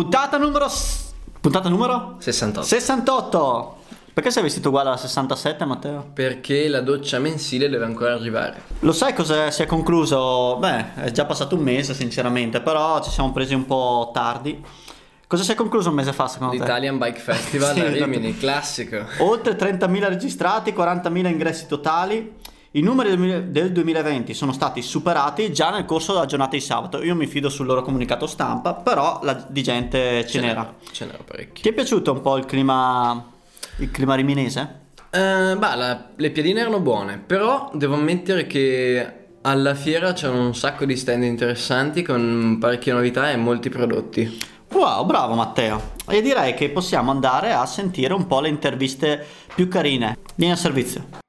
Puntata numero... Puntata numero? 68. 68! Perché sei vestito uguale alla 67 Matteo? Perché la doccia mensile deve ancora arrivare. Lo sai cosa si è concluso? Beh, è già passato un mese sinceramente, però ci siamo presi un po' tardi. Cosa si è concluso un mese fa secondo te? L'Italian Bike Festival Sì, a esatto. Rimini, classico. Oltre 30.000 registrati, 40.000 ingressi totali. I numeri del del 2020 sono stati superati già nel corso della giornata di sabato. Io mi fido sul loro comunicato stampa, però la- di gente ce n'era. Ce n'era parecchio. Ti è piaciuto un po' il clima, il clima riminese? Eh, bah, la- le piadine erano buone, però devo ammettere che alla fiera c'erano un sacco di stand interessanti con parecchie novità e molti prodotti. Wow, bravo Matteo. E direi che possiamo andare a sentire un po' le interviste più carine. Vieni a servizio.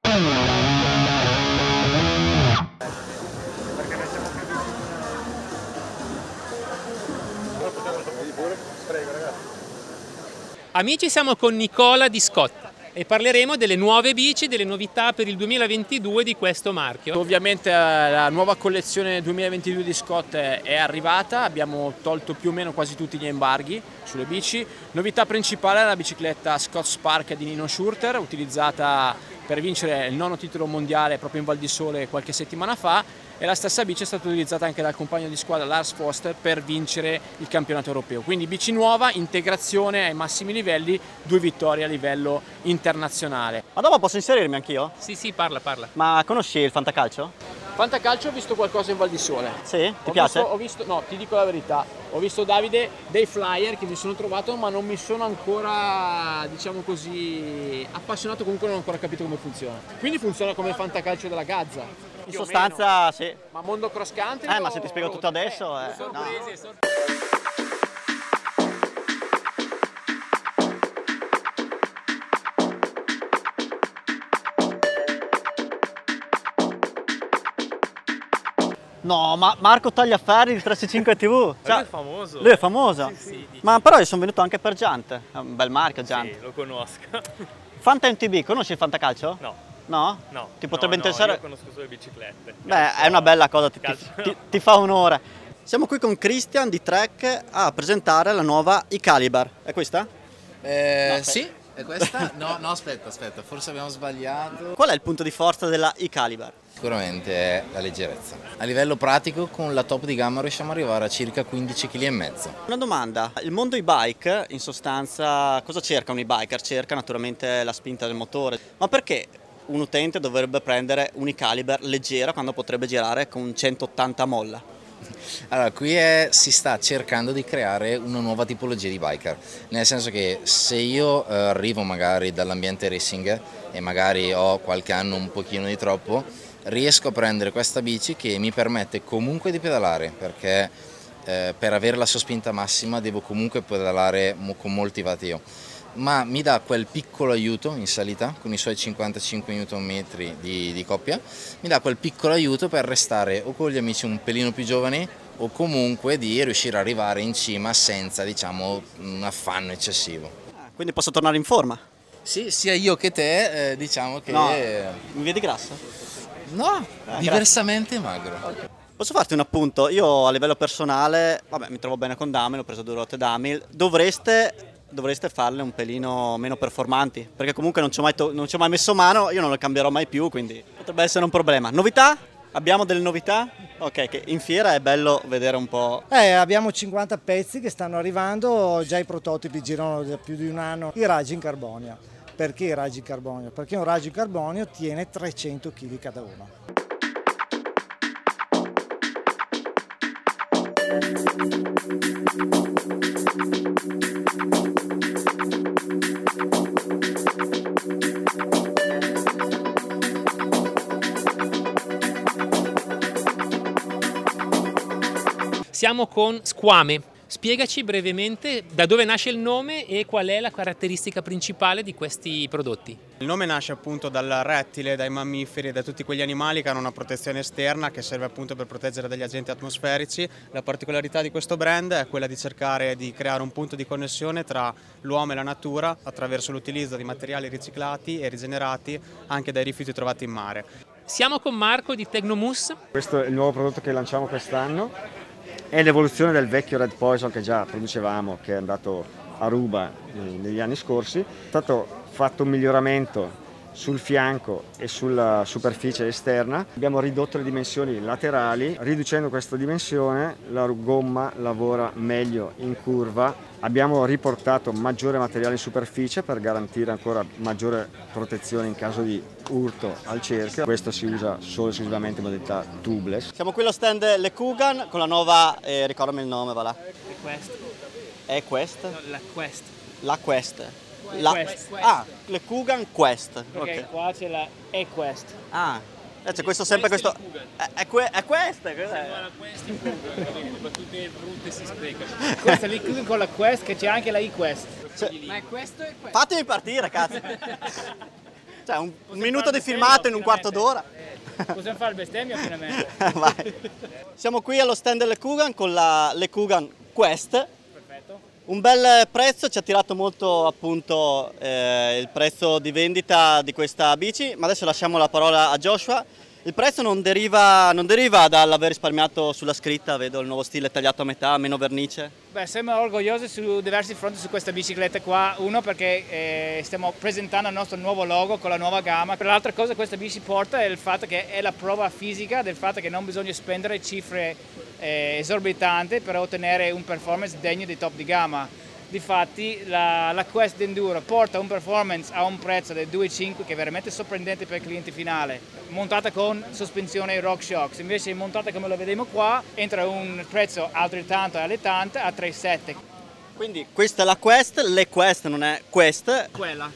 Amici, siamo con Nicola Di Scotta e parleremo delle nuove bici, delle novità per il 2022 di questo marchio. Ovviamente eh, la nuova collezione 2022 di Scott è arrivata, abbiamo tolto più o meno quasi tutti gli embarghi sulle bici. Novità principale è la bicicletta Scott Spark di Nino Schurter, utilizzata per vincere il nono titolo mondiale proprio in Val di Sole qualche settimana fa e la stessa bici è stata utilizzata anche dal compagno di squadra Lars Foster per vincere il campionato europeo. Quindi bici nuova, integrazione ai massimi livelli, due vittorie a livello internazionale. Ma dopo posso inserirmi anch'io? Sì, sì, parla, parla. Ma conosci il fantacalcio? Fantacalcio ho visto qualcosa in Val di Sole. Sì? Ti Ho piace? visto- ho visto, no, ti dico la verità, ho visto Davide dei flyer che mi sono trovato, ma non mi sono ancora, diciamo così, appassionato, comunque non ho ancora capito come funziona. Quindi funziona come il fantacalcio della Gazza. In sostanza sì. meno. Ma mondo cross country? Eh, ma se ti spiego tutto adesso... eh, no. Sorpresi e sorpresi. No, ma Marco Tagliaferri di 365 TV. Cioè, Lui è famoso. Lui è famoso. Sì, sì. Ma però io sono venuto anche per Giante. È un bel marchio Giante. Sì, lo conosco. Fanta MTB, conosci il fantacalcio? No, No? no. Ti potrebbe no, no, interessare? io conosco solo le biciclette. Beh, Calcio- è una bella cosa, ti, ti- calcio no. ti- ti fa onore. Siamo qui con Christian di Trek a presentare la nuova e-Caliber. È questa? Eh, sì, è questa? No, no, aspetta, aspetta, forse abbiamo sbagliato. Qual è il punto di forza della e-Caliber? Sicuramente è la leggerezza. A livello pratico, con la top di gamma riusciamo ad arrivare a circa 15 kg e mezzo. Una domanda, il mondo e-bike in sostanza cosa cerca un e-biker? Cerca naturalmente la spinta del motore, ma perché un utente dovrebbe prendere un e-Caliber leggera quando potrebbe girare con 180 molla? Allora, qui è- si sta cercando di creare una nuova tipologia di biker, nel senso che se io eh, arrivo magari dall'ambiente racing e magari ho qualche anno un pochino di troppo, riesco a prendere questa bici che mi permette comunque di pedalare, perché eh, per avere la sospinta massima devo comunque pedalare mo- con molti watt io ma mi dà quel piccolo aiuto in salita con i suoi 55 Nm di, di coppia, mi dà quel piccolo aiuto per restare o con gli amici un pelino più giovani o comunque di riuscire ad arrivare in cima senza diciamo un affanno eccessivo. Ah, Quindi posso tornare in forma? Sì, sia io che te eh, diciamo che No, mi vedi grasso? no, grazie. diversamente magro. Posso farti un appunto? Io a livello personale, vabbè, mi trovo bene con Damil, ho preso due ruote Damil, dovreste, dovreste farle un pelino meno performanti, perché comunque non ci, ho mai non ci ho mai messo mano, io non le cambierò mai più, quindi potrebbe essere un problema. Novità? Abbiamo delle novità? Ok, che in fiera è bello vedere un po'... Eh, abbiamo 50 pezzi che stanno arrivando, già i prototipi girano da più di un anno. I raggi in carbonio. Perché i raggi in carbonio? Perché un raggio in carbonio tiene 300 kg cada uno. Siamo con Squame. Spiegaci brevemente da dove nasce il nome e qual è la caratteristica principale di questi prodotti. Il nome nasce appunto dal rettile, dai mammiferi e da tutti quegli animali che hanno una protezione esterna che serve appunto per proteggere dagli agenti atmosferici. La particolarità di questo brand è quella di cercare di creare un punto di connessione tra l'uomo e la natura attraverso l'utilizzo di materiali riciclati e rigenerati anche dai rifiuti trovati in mare. Siamo con Marco di Tecnomus. Questo è il nuovo prodotto che lanciamo quest'anno è l'evoluzione del vecchio Red Poison che già producevamo, che è andato a ruba eh, negli anni scorsi. È stato fatto un miglioramento sul fianco e sulla superficie esterna. Abbiamo ridotto le dimensioni laterali, riducendo questa dimensione la gomma lavora meglio in curva. Abbiamo riportato maggiore materiale in superficie per garantire ancora maggiore protezione in caso di urto al cerchio. Questo si usa solo e esclusivamente in modalità tubeless. Siamo qui allo stand Le Kugan con la nuova, eh, ricordami il nome, va là. Quest. È Quest? No, la Quest. La Quest. La... Quest. Ah, Le Kugan Quest. Perché Ok. qua c'è la E-Quest. Ah, eh, c'è questo sempre questo... È, è, que- è questa, cos'è? la Quest in Google, le battute brutte si sprecano. Questa lì chiude con la Quest che c'è anche la e-Quest. Ma è questo e questo. Fatemi partire, cazzo. Cioè, un, un minuto di filmato in un quarto d'ora. Possiamo fare il bestemmio finalmente. Vai. Siamo qui allo stand Le Kugan con la Le Kugan Quest. Un bel prezzo, ci ha tirato molto appunto eh, il prezzo di vendita di questa bici, ma adesso lasciamo la parola a Joshua. Il prezzo non deriva, non deriva dall'aver risparmiato sulla scritta, vedo il nuovo stile tagliato a metà, meno vernice. Beh, siamo orgogliosi su diversi fronti su questa bicicletta qua. Uno perché eh, stiamo presentando il nostro nuovo logo con la nuova gamma. Per l'altra cosa questa bici porta è il fatto che è la prova fisica del fatto che non bisogna spendere cifre eh, esorbitanti per ottenere un performance degno di top di gamma. Difatti la, la Quest Enduro porta un performance a un prezzo del 2.5 che è veramente sorprendente per il cliente finale, montata con sospensione RockShox, invece montata come lo vediamo qua entra un prezzo altrettanto allettante a 3.7. Quindi questa è la Quest, le Quest non è Quest. Quella.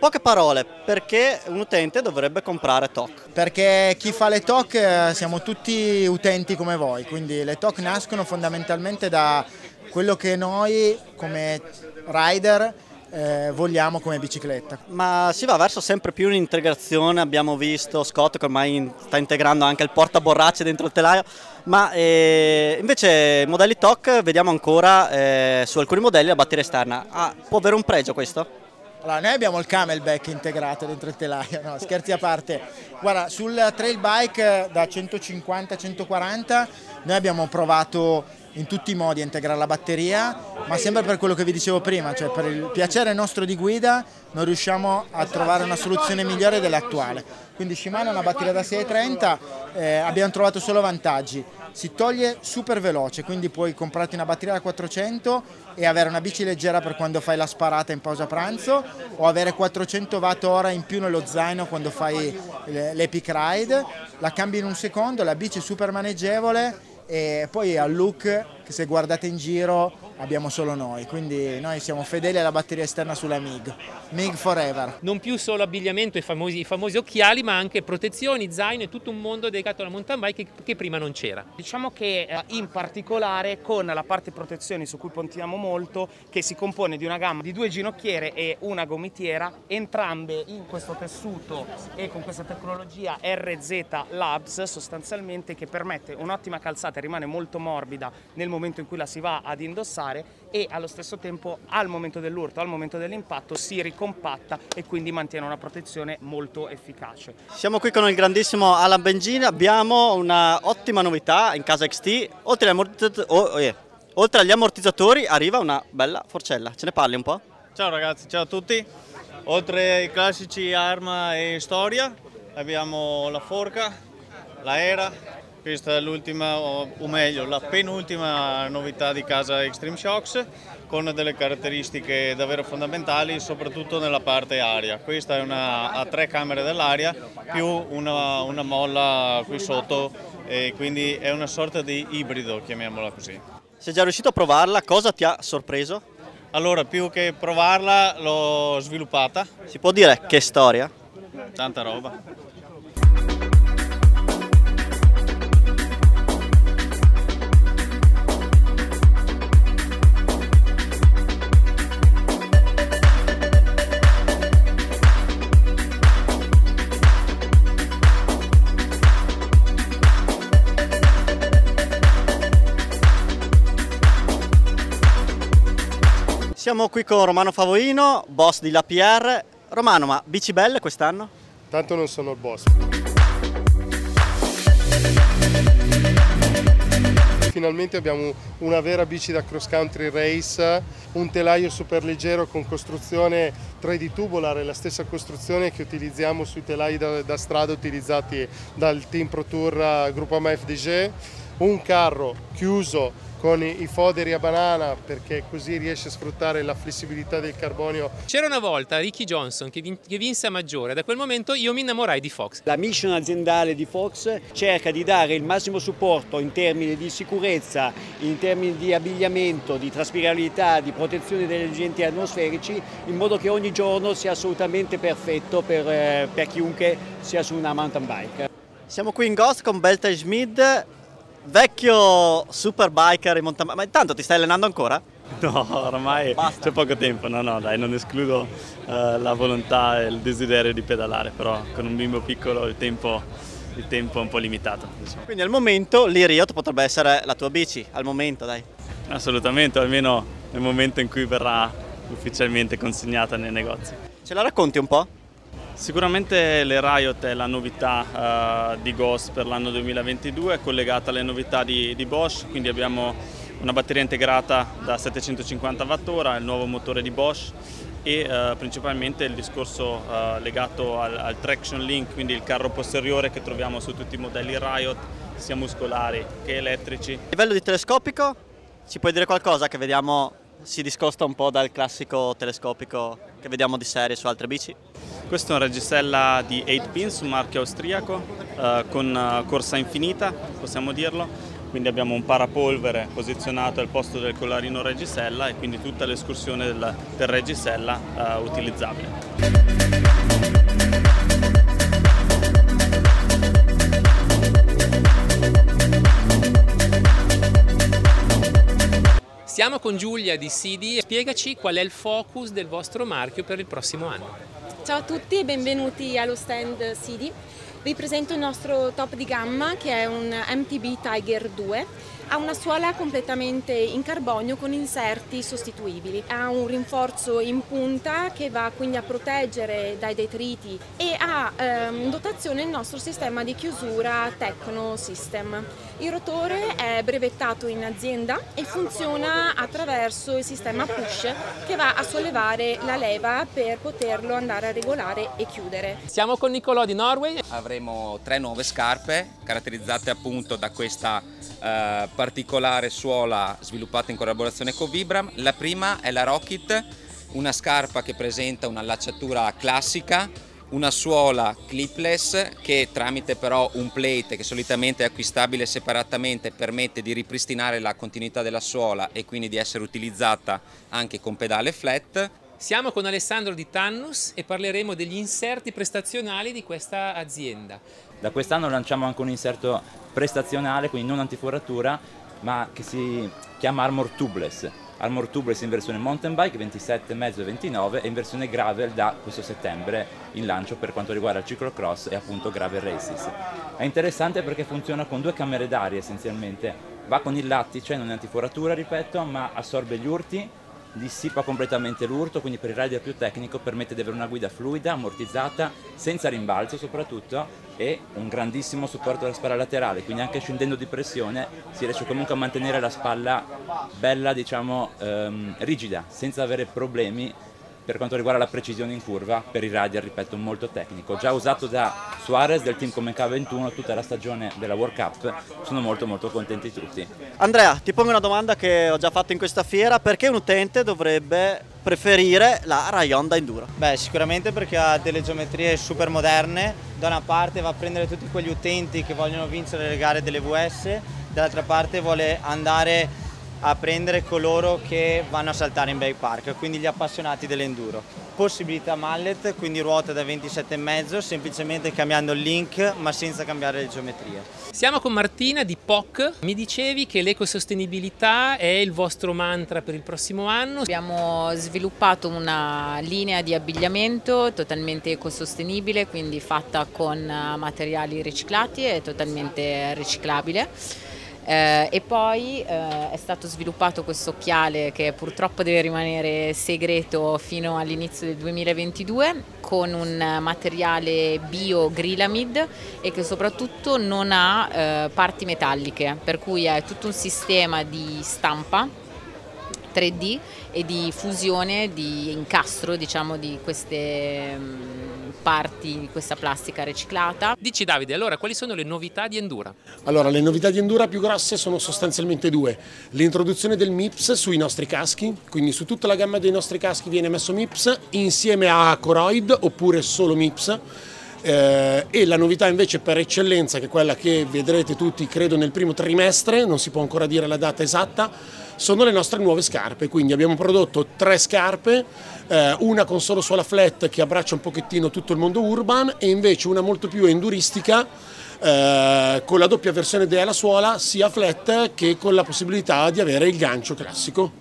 Poche parole, perché un utente dovrebbe comprare TOC? Perché chi fa le TOC eh, siamo tutti utenti come voi, quindi le TOC nascono fondamentalmente da quello che noi come rider eh, vogliamo come bicicletta. Ma si va verso sempre più un'integrazione, abbiamo visto Scott che ormai in- sta integrando anche il portaborracce dentro il telaio, ma eh, invece modelli TOC vediamo ancora eh, su alcuni modelli la batteria esterna. Ah, può avere un pregio questo? Allora, noi abbiamo il camelback integrato dentro il telaio, no, scherzi a parte. Guarda, sul trail bike da 150-140 noi abbiamo provato in tutti i modi a integrare la batteria, ma sempre per quello che vi dicevo prima, cioè per il piacere nostro di guida non riusciamo a trovare una soluzione migliore dell'attuale. Quindi Shimano ha una batteria da 630, eh, abbiamo trovato solo vantaggi. Si toglie super veloce, quindi puoi comprarti una batteria da 400 e avere una bici leggera per quando fai la sparata in pausa pranzo o avere 400 watt ora in più nello zaino quando fai le- l'epic ride. La cambi in un secondo, la bici è super maneggevole e poi al look che se guardate in giro abbiamo solo noi, quindi noi siamo fedeli alla batteria esterna sulla MIG. MIG forever. Non più solo abbigliamento e famosi, i famosi occhiali, ma anche protezioni, zaino e tutto un mondo dedicato alla mountain bike che, che prima non c'era. Diciamo che eh, in particolare con la parte protezioni su cui puntiamo molto, che si compone di una gamma di due ginocchiere e una gomitiera, entrambe in questo tessuto e con questa tecnologia RZ Labs sostanzialmente che permette un'ottima calzata e rimane molto morbida nel momento in cui la si va ad indossare e allo stesso tempo al momento dell'urto, al momento dell'impatto si ricompatta e quindi mantiene una protezione molto efficace. Siamo qui con il grandissimo Alan Bengini, abbiamo una ottima novità in casa XT, oltre agli, ammortizz- oh, oh, yeah. Oltre agli ammortizzatori arriva una bella forcella, ce ne parli un po'? Ciao ragazzi, ciao a tutti. Oltre ai classici arma e storia, abbiamo la forca, la era, questa è l'ultima, o meglio, la penultima novità di casa Extreme Shocks, con delle caratteristiche davvero fondamentali, soprattutto nella parte aria. Questa è una, ha tre camere dell'aria più una, una molla qui sotto, e quindi è una sorta di ibrido, chiamiamola così. Sei già riuscito a provarla, cosa ti ha sorpreso? Allora, più che provarla, l'ho sviluppata. Si può dire che storia? Tanta roba. Siamo qui con Romano Favoino, boss di La. Romano, ma bici belle quest'anno? Tanto non sono il boss. Finalmente abbiamo una vera bici da cross country race, un telaio super leggero con costruzione 3D tubular, è la stessa costruzione che utilizziamo sui telai da, da strada utilizzati dal team Pro Tour Gruppo MFDG, un carro chiuso con i foderi a banana perché così riesce a sfruttare la flessibilità del carbonio. C'era una volta Ricky Johnson che, vin- che vinse a maggiore, da quel momento io mi innamorai di Fox. La mission aziendale di Fox cerca di dare il massimo supporto in termini di sicurezza, in termini di abbigliamento, di traspirabilità, di protezione degli agenti atmosferici, in modo che ogni giorno sia assolutamente perfetto per, eh, per chiunque sia su una mountain bike. Siamo qui in Ghost con Belta Schmid, vecchio superbiker in montagna. Ma intanto ti stai allenando ancora? No, ormai c'è poco tempo, no, no, dai, non escludo eh, la volontà e il desiderio di pedalare, però con un bimbo piccolo il tempo, il tempo è un po' limitato. diciamo. Quindi al momento l'Iriot potrebbe essere la tua bici, al momento dai. Assolutamente, almeno nel momento in cui verrà ufficialmente consegnata nei negozi. Ce la racconti un po'? Sicuramente le Riot è la novità eh, di Ghost per l'anno 2022, collegata alle novità di, di Bosch, quindi abbiamo una batteria integrata da 750 Wh, il nuovo motore di Bosch e eh, principalmente il discorso eh, legato al, al traction link, quindi il carro posteriore che troviamo su tutti i modelli Riot, sia muscolari che elettrici. A livello di telescopico, ci puoi dire qualcosa che vediamo si discosta un po' dal classico telescopico che vediamo di serie su altre bici? Questo è un reggisella di 8 pins, un marchio austriaco, eh, con eh, corsa infinita, possiamo dirlo. Quindi abbiamo un parapolvere posizionato al posto del collarino reggisella e quindi tutta l'escursione del, del reggisella eh, utilizzabile. Siamo con Giulia di Sidi, spiegaci qual è il focus del vostro marchio per il prossimo anno. Ciao a tutti e benvenuti allo stand CD. Vi presento il nostro top di gamma che è un MTB Tiger 2. Ha una suola completamente in carbonio con inserti sostituibili. Ha un rinforzo in punta che va quindi a proteggere dai detriti e ha ehm, in dotazione il nostro sistema di chiusura Tecno System. Il rotore è brevettato in azienda e funziona attraverso il sistema push che va a sollevare la leva per poterlo andare a regolare e chiudere. Siamo con Nicolò di Norway. Avremo tre nuove scarpe caratterizzate appunto da questa eh, particolare suola sviluppata in collaborazione con Vibram. La prima è la Rocket, una scarpa che presenta un'allacciatura classica, una suola clipless che tramite però un plate che solitamente è acquistabile separatamente permette di ripristinare la continuità della suola e quindi di essere utilizzata anche con pedale flat. Siamo con Alessandro di Tannus e parleremo degli inserti prestazionali di questa azienda. Da quest'anno lanciamo anche un inserto prestazionale, quindi non antiforatura, ma che si chiama Armor Tubeless. Armor Tubeless in versione mountain bike 27,5 e 29 e in versione gravel da questo settembre in lancio per quanto riguarda il ciclocross e appunto gravel races. È interessante perché funziona con due camere d'aria essenzialmente, va con il lattice, non è antiforatura ripeto, ma assorbe gli urti dissipa completamente l'urto, quindi per il rider più tecnico permette di avere una guida fluida, ammortizzata, senza rimbalzo soprattutto e un grandissimo supporto alla spalla laterale, quindi anche scendendo di pressione si riesce comunque a mantenere la spalla bella, diciamo, ehm, rigida, senza avere problemi per quanto riguarda la precisione in curva per i rider, ripeto, molto tecnico. Già usato da Suarez del team come K21 tutta la stagione della World Cup, sono molto molto contenti tutti. Andrea, ti pongo una domanda che ho già fatto in questa fiera, perché un utente dovrebbe preferire la Rayonda Enduro? Beh, sicuramente perché ha delle geometrie super moderne, da una parte va a prendere tutti quegli utenti che vogliono vincere le gare delle VS, dall'altra parte vuole andare a prendere coloro che vanno a saltare in bike park, quindi gli appassionati dell'enduro. Possibilità mallet, quindi ruote da 27,5, semplicemente cambiando il link ma senza cambiare le geometrie. Siamo con Martina di POC. Mi dicevi che l'ecosostenibilità è il vostro mantra per il prossimo anno. Abbiamo sviluppato una linea di abbigliamento totalmente ecosostenibile, quindi fatta con materiali riciclati e totalmente riciclabile Eh, e poi eh, è stato sviluppato questo occhiale che purtroppo deve rimanere segreto fino all'inizio del 2022 con un materiale bio Grilamid e che soprattutto non ha eh, parti metalliche, per cui è tutto un sistema di stampa 3D e di fusione, di incastro diciamo, di queste mm, parti di questa plastica riciclata. Dici Davide, allora quali sono le novità di Endura? Allora, le novità di Endura più grosse sono sostanzialmente due. L'introduzione del MIPS sui nostri caschi, quindi su tutta la gamma dei nostri caschi viene messo MIPS insieme a Coroid oppure solo MIPS. Eh, e la novità invece per eccellenza, che è quella che vedrete tutti credo nel primo trimestre, non si può ancora dire la data esatta, sono le nostre nuove scarpe, quindi abbiamo prodotto tre scarpe, eh, una con solo suola flat che abbraccia un pochettino tutto il mondo urban e invece una molto più enduristica eh, con la doppia versione della suola sia flat che con la possibilità di avere il gancio classico.